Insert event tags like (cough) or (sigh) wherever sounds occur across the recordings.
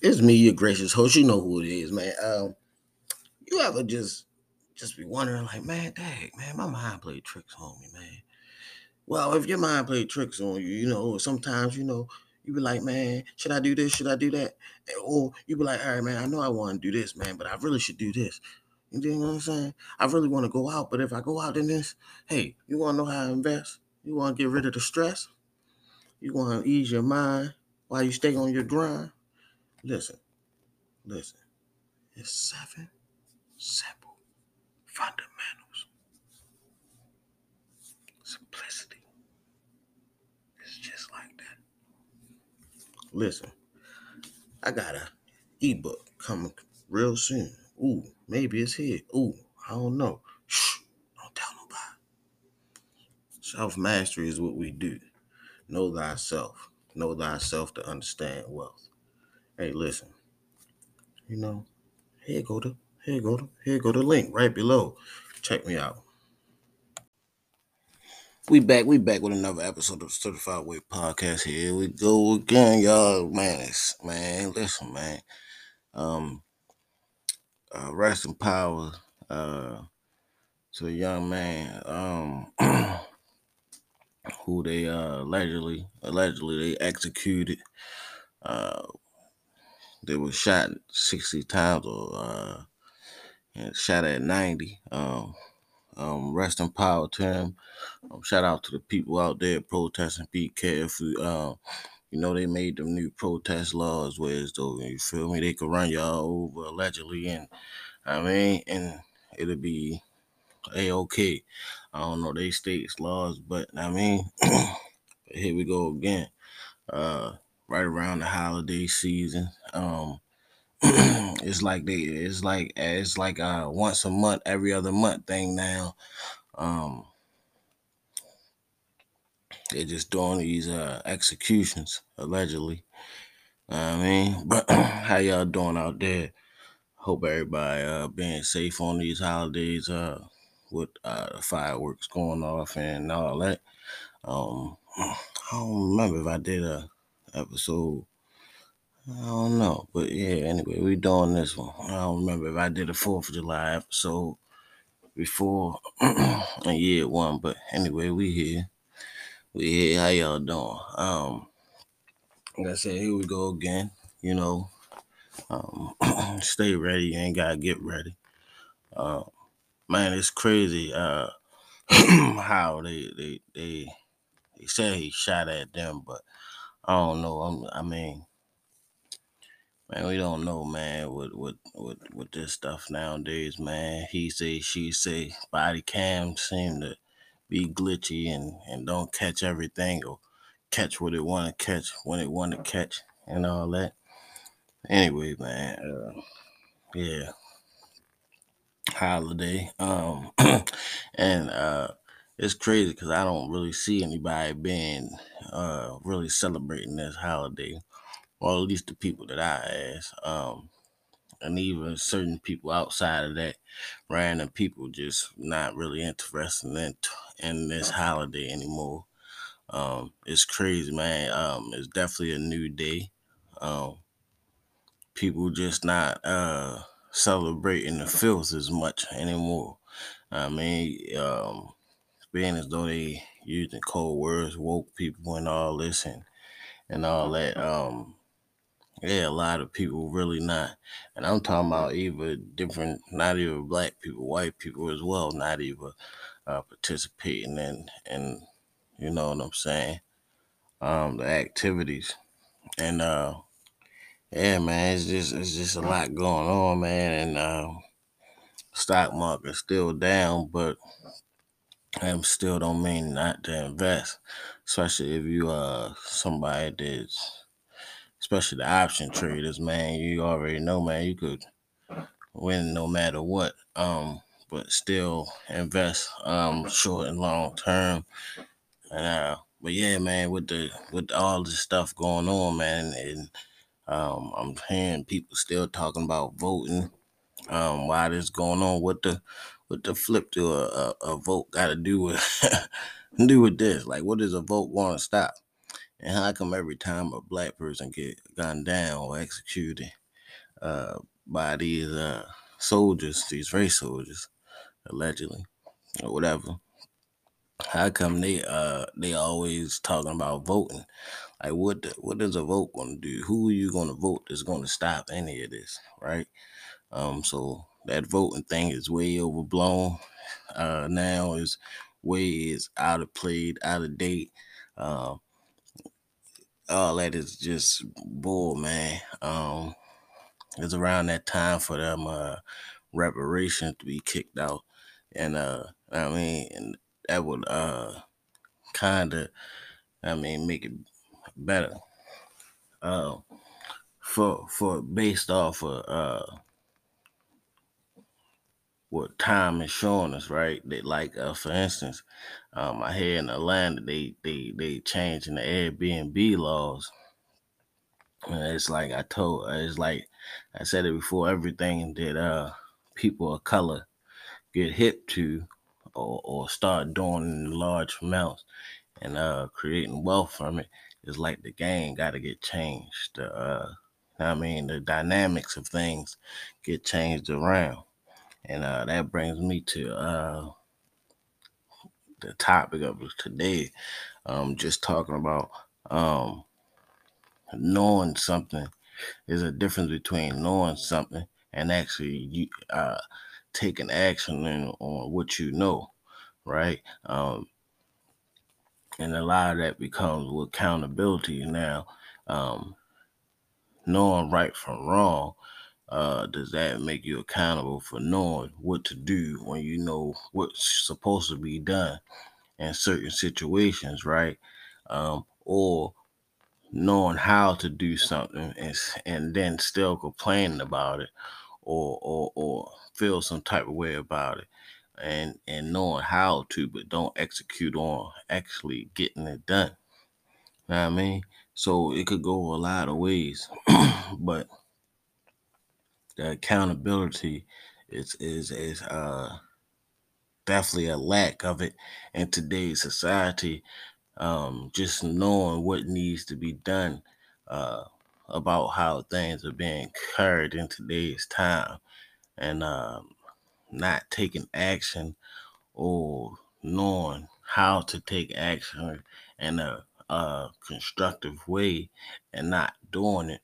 it's me, your gracious host. You know who it is, man. Um, you ever just just be wondering, like, man, dang, man, my mind played tricks on me, man. Well, if your mind played tricks on you, you know, sometimes you know you be like, man, should I do this? Should I do that? Or you be like, all right, man, I know I want to do this, man, but I really should do this. You know what I'm saying? I really want to go out, but if I go out in this, hey, you want to know how to invest? You want to get rid of the stress? You want to ease your mind while you stay on your grind? Listen, listen. It's seven simple fundamentals. Simplicity. It's just like that. Listen, I got a ebook coming real soon. Ooh, maybe it's here. Ooh, I don't know. Shh, don't tell nobody. Self mastery is what we do. Know thyself. Know thyself to understand wealth. Hey, listen. You know, here go to here go to here go the link right below. Check me out. We back, we back with another episode of Certified Weight Podcast. Here we go again, y'all. Man, it's, man, listen, man. Um, uh, rest in power uh, to a young man um, (clears throat) who they uh, allegedly allegedly they executed. Uh, they were shot 60 times or uh, and shot at 90. Um, um, rest in power to him. Um, shout out to the people out there protesting. Be careful. Um, you know, they made them new protest laws where as though, you feel me, they could run y'all over allegedly. And I mean, and it'll be a okay. I don't know they states laws, but I mean, (clears throat) here we go again. Uh, right around the holiday season. Um, (clears throat) it's like they, it's like it's like uh once a month, every other month thing now. Um, they're just doing these uh, executions allegedly. I mean, (clears throat) but how y'all doing out there? Hope everybody uh being safe on these holidays. Uh, with uh fireworks going off and all that. Um, (clears throat) I don't remember if I did a episode. I don't know, but yeah. Anyway, we doing this one. I don't remember if I did a Fourth of July episode before (clears throat) a year one, but anyway, we here. We here. How y'all doing? Um, like I said, here we go again. You know, um, (clears throat) stay ready. You ain't gotta get ready. Uh, man, it's crazy. Uh, (clears throat) how they they they they said he shot at them, but I don't know. I'm, I mean, man, we don't know, man. With with with with this stuff nowadays, man. He say, she say. Body cams seem to be glitchy and and don't catch everything or catch what it want to catch when it want to catch and all that. Anyway, man. Uh, yeah. Holiday. Um, (clears throat) and uh it's crazy because I don't really see anybody being uh really celebrating this holiday, or at least the people that I ask. Um, and even certain people outside of that, random people just not really interested in in this holiday anymore. Um, it's crazy, man. Um, it's definitely a new day. Um, people just not uh celebrating the filth as much anymore. I mean, um, being as though they using cold words, woke people and all this and and all that. Um, yeah, a lot of people really not, and I'm talking about even different, not even black people, white people as well, not even uh, participating in and you know what I'm saying, um, the activities, and uh, yeah, man, it's just it's just a lot going on, man, and uh, stock market still down, but that still don't mean not to invest, especially if you uh somebody that's especially the option traders, man. You already know, man, you could win no matter what. Um, but still invest um short and long term. And uh, but yeah, man, with the with all this stuff going on, man, and um, I'm hearing people still talking about voting. Um, why this going on? What the what the flip to a, a, a vote got to do with (laughs) do with this? Like, what does a vote want to stop? And how come every time a black person get gunned down or executed uh, by these uh, soldiers, these race soldiers, allegedly, or whatever, how come they uh they always talking about voting? Like what the, what is a vote gonna do? Who are you gonna vote that's gonna stop any of this, right? Um, so that voting thing is way overblown. Uh, now is way is out of played, out of date. Um, all that is just bull, man. Um, it's around that time for them uh reparations to be kicked out, and uh, I mean, and that would uh kind of, I mean, make it better. Uh, for for based off of uh what time is showing us, right? That like uh, for instance, um, I hear in Atlanta they they they changing the Airbnb laws. And it's like I told, it's like I said it before. Everything that uh people of color get hip to, or or start doing in large amounts, and uh creating wealth from it, it, is like the game got to get changed. Uh, I mean, the dynamics of things get changed around. And uh, that brings me to uh, the topic of today. Um, just talking about um, knowing something. There's a difference between knowing something and actually uh, taking action on what you know, right? Um, and a lot of that becomes with accountability now. Um, knowing right from wrong uh, does that make you accountable for knowing what to do when you know what's supposed to be done in certain situations, right? Um, or knowing how to do something and, and then still complaining about it or, or, or feel some type of way about it and, and knowing how to, but don't execute on actually getting it done. You know what I mean? So it could go a lot of ways, (clears throat) but accountability is is is uh definitely a lack of it in today's society. Um, just knowing what needs to be done uh, about how things are being carried in today's time, and um, not taking action or knowing how to take action in a, a constructive way and not doing it.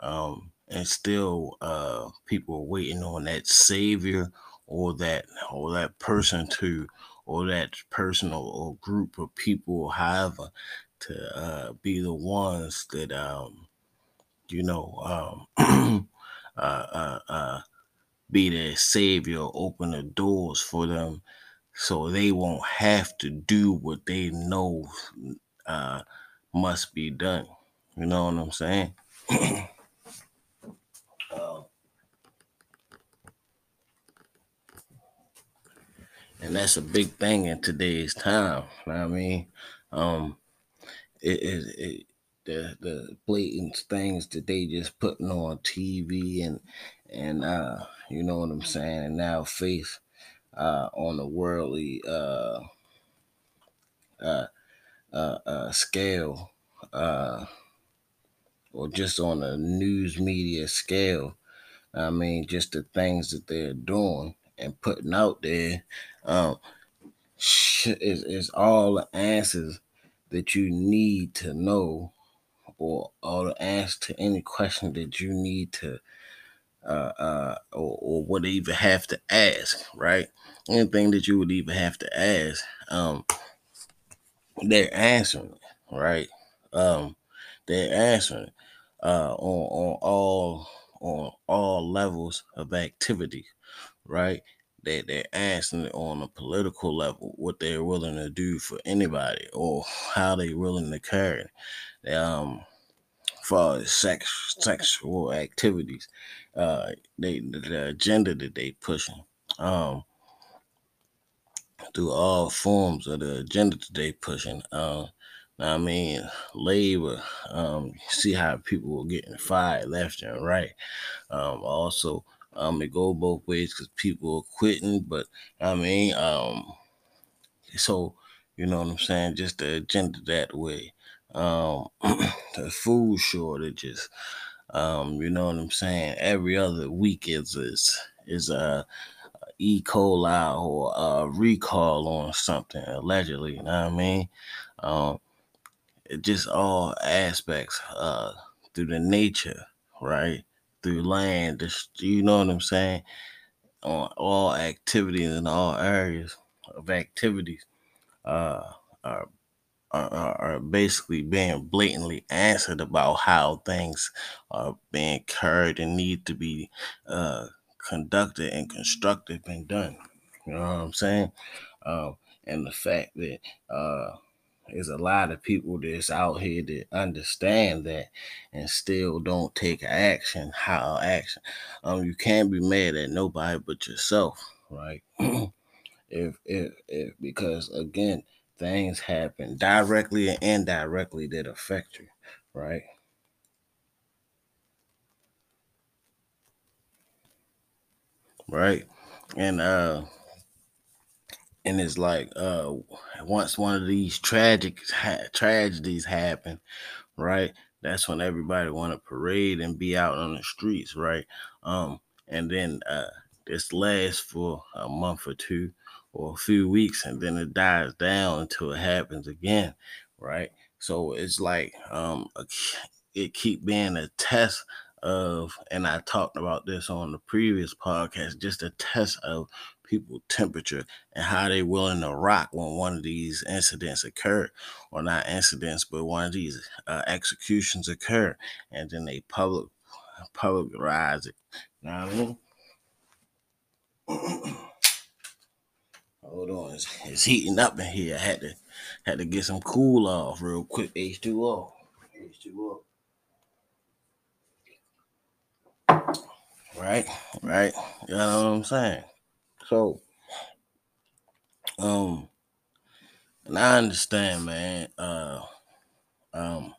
Um, and still uh, people are waiting on that savior or that or that person to or that person or, or group of people however to uh, be the ones that um, you know um, (clears throat) uh, uh, uh, be their savior open the doors for them so they won't have to do what they know uh, must be done. You know what i'm saying (clears throat) and that's a big thing in today's time. You know I mean, um, it, it, it, the the blatant things that they just putting on TV and and uh, you know what I'm saying, and now faith uh, on the worldly uh, uh, uh, uh, scale, uh, or just on a news media scale. I mean, just the things that they're doing and putting out there um, is, is all the answers that you need to know or all the answers to any question that you need to uh, uh, or, or would even have to ask, right? Anything that you would even have to ask, um, they're answering, right? Um, they're answering uh, on on all on all levels of activity, right? They they're asking on a political level what they're willing to do for anybody or how they're willing to carry. Um, far as sex sexual activities, uh, they the agenda that they pushing. Um, through all forms of the agenda that they pushing. Uh, I mean, labor. Um, see how people were getting fired left and right. Um, also, um, it go both ways because people are quitting, but I mean, um, so you know what I'm saying. Just the agenda that way. um, (clears throat) the food shortages. Um, you know what I'm saying? Every other week is is is a, E. coli or a recall on something allegedly. You know what I mean? Um, it just all aspects uh through the nature, right? Through land, you know what I'm saying? On all activities in all areas of activities uh are are, are basically being blatantly answered about how things are being carried and need to be uh, conducted and constructed and done. You know what I'm saying? Um, and the fact that uh, there's a lot of people that's out here that understand that and still don't take action. How action? Um, you can't be mad at nobody but yourself, right? (clears throat) if if if because again things happen directly and indirectly that affect you right right and uh and it's like uh once one of these tragic ha- tragedies happen right that's when everybody want to parade and be out on the streets right? Um and then uh this lasts for a month or two or a few weeks and then it dies down until it happens again right? So it's like um it keep being a test of and i talked about this on the previous podcast just a test of people temperature and how they willing to rock when one of these incidents occur or not incidents but one of these uh, executions occur and then they public publicize it you know what i mean (coughs) Hold on, it's, it's, heating up in here. I had to had to get some cool off real quick. H2O. H2O. Right, right. You know what I'm saying? So, um, and I understand, man. Uh, um,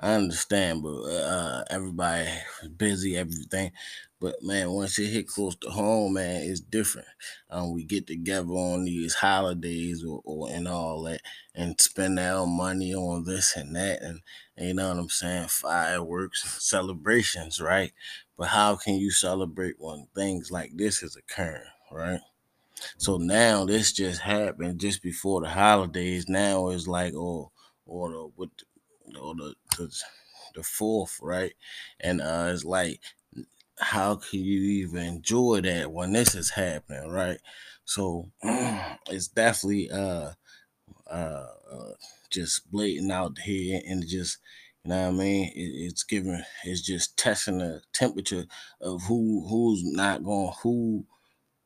I understand, but uh, everybody busy, everything. But man, once it hit close to home, man, it's different. Um, we get together on these holidays or, or and all that, and spend our money on this and that, and, and you know what I'm saying, fireworks, celebrations, right? But how can you celebrate when things like this is occurring, right? So now this just happened just before the holidays. Now it's like, oh, or the with or the, the the fourth, right? And uh, it's like, how can you even enjoy that when this is happening, right? So (clears throat) it's definitely uh, uh, uh, just blatant out here and just you know what I mean? It, it's giving, it's just testing the temperature of who who's not going, who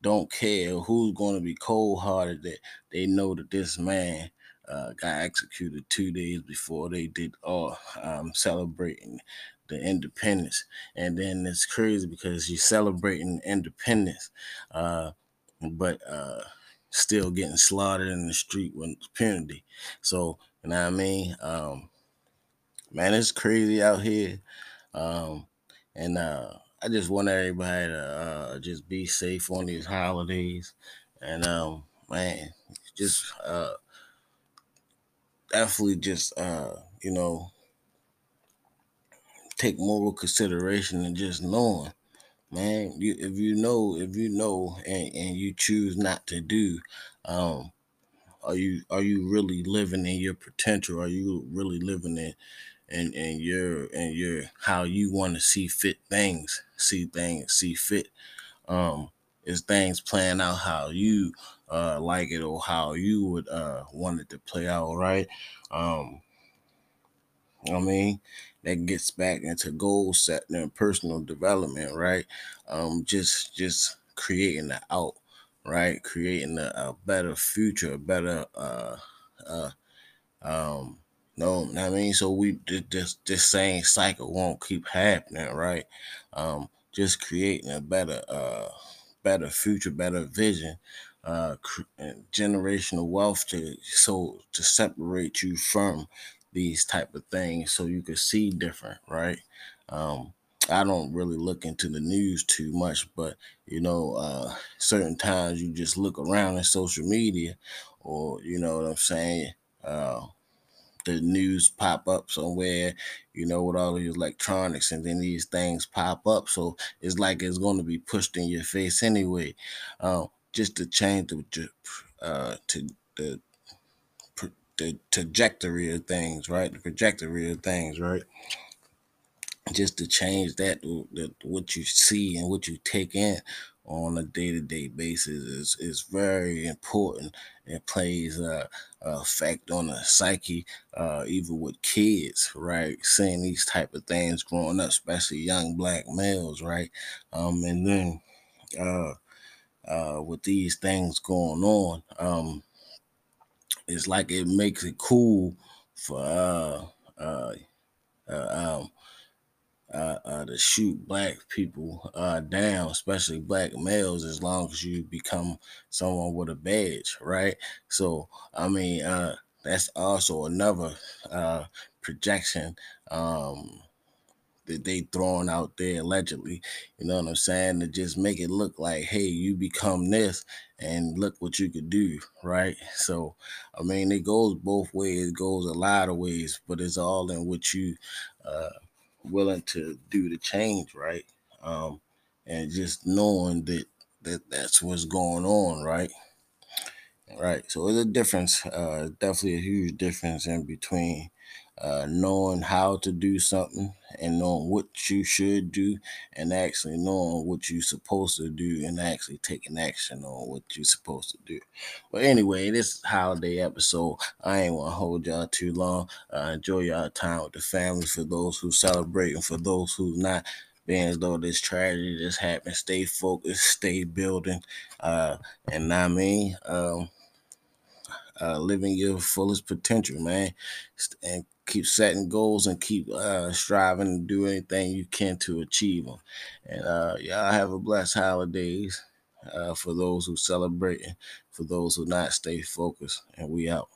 don't care, who's going to be cold hearted that they know that this man uh, got executed two days before they did all um, celebrating the independence. And then it's crazy because you're celebrating independence, uh, but uh, still getting slaughtered in the street with impunity. So, you know what I mean? Um, man, it's crazy out here. Um, and uh, I just want everybody to uh, just be safe on these holidays. And um, man, just uh, definitely just uh, you know take moral consideration and just knowing man you if you know if you know and, and you choose not to do um are you are you really living in your potential are you really living in and and your and your how you want to see fit things see things see fit um is things playing out how you uh like it or how you would uh want it to play out right um I mean, that gets back into goal setting and personal development, right? Um, just just creating the out, right? Creating a, a better future, a better uh uh um no, I mean, so we this this same cycle won't keep happening, right? Um, just creating a better uh better future, better vision, uh, generational wealth to so to separate you from these type of things, so you can see different, right? Um, I don't really look into the news too much, but you know, uh, certain times you just look around in social media, or you know what I'm saying. Uh, the news pop up somewhere, you know, with all these electronics, and then these things pop up. So it's like it's going to be pushed in your face anyway. Um, just to change the uh, to the the trajectory of things, right? The trajectory of things, right? Just to change that, the, what you see and what you take in on a day-to-day basis is is very important. It plays a, a effect on the psyche, uh, even with kids, right? Seeing these type of things growing up, especially young black males, right? Um, and then uh, uh, with these things going on, um, it's like it makes it cool for uh, uh, uh, um, uh, uh, to shoot black people uh, down, especially black males, as long as you become someone with a badge, right? So, I mean, uh, that's also another uh, projection um, that they throwing out there allegedly. You know what I'm saying? To just make it look like, hey, you become this, and look what you could do, right? So, I mean, it goes both ways. It goes a lot of ways, but it's all in what you uh, willing to do the change, right? Um, and just knowing that that that's what's going on, right? Right. So it's a difference, uh, definitely a huge difference in between uh, knowing how to do something and knowing what you should do and actually knowing what you're supposed to do and actually taking action on what you're supposed to do. But anyway, this holiday episode, I ain't want to hold y'all too long. Uh, enjoy y'all time with the family for those who celebrate and for those who not being as though this tragedy just happened. Stay focused, (laughs) stay building. Uh, and I mean, um, uh, living your fullest potential, man, and keep setting goals and keep uh, striving to do anything you can to achieve them. And uh, y'all have a blessed holidays uh, for those who celebrate for those who not stay focused. And we out.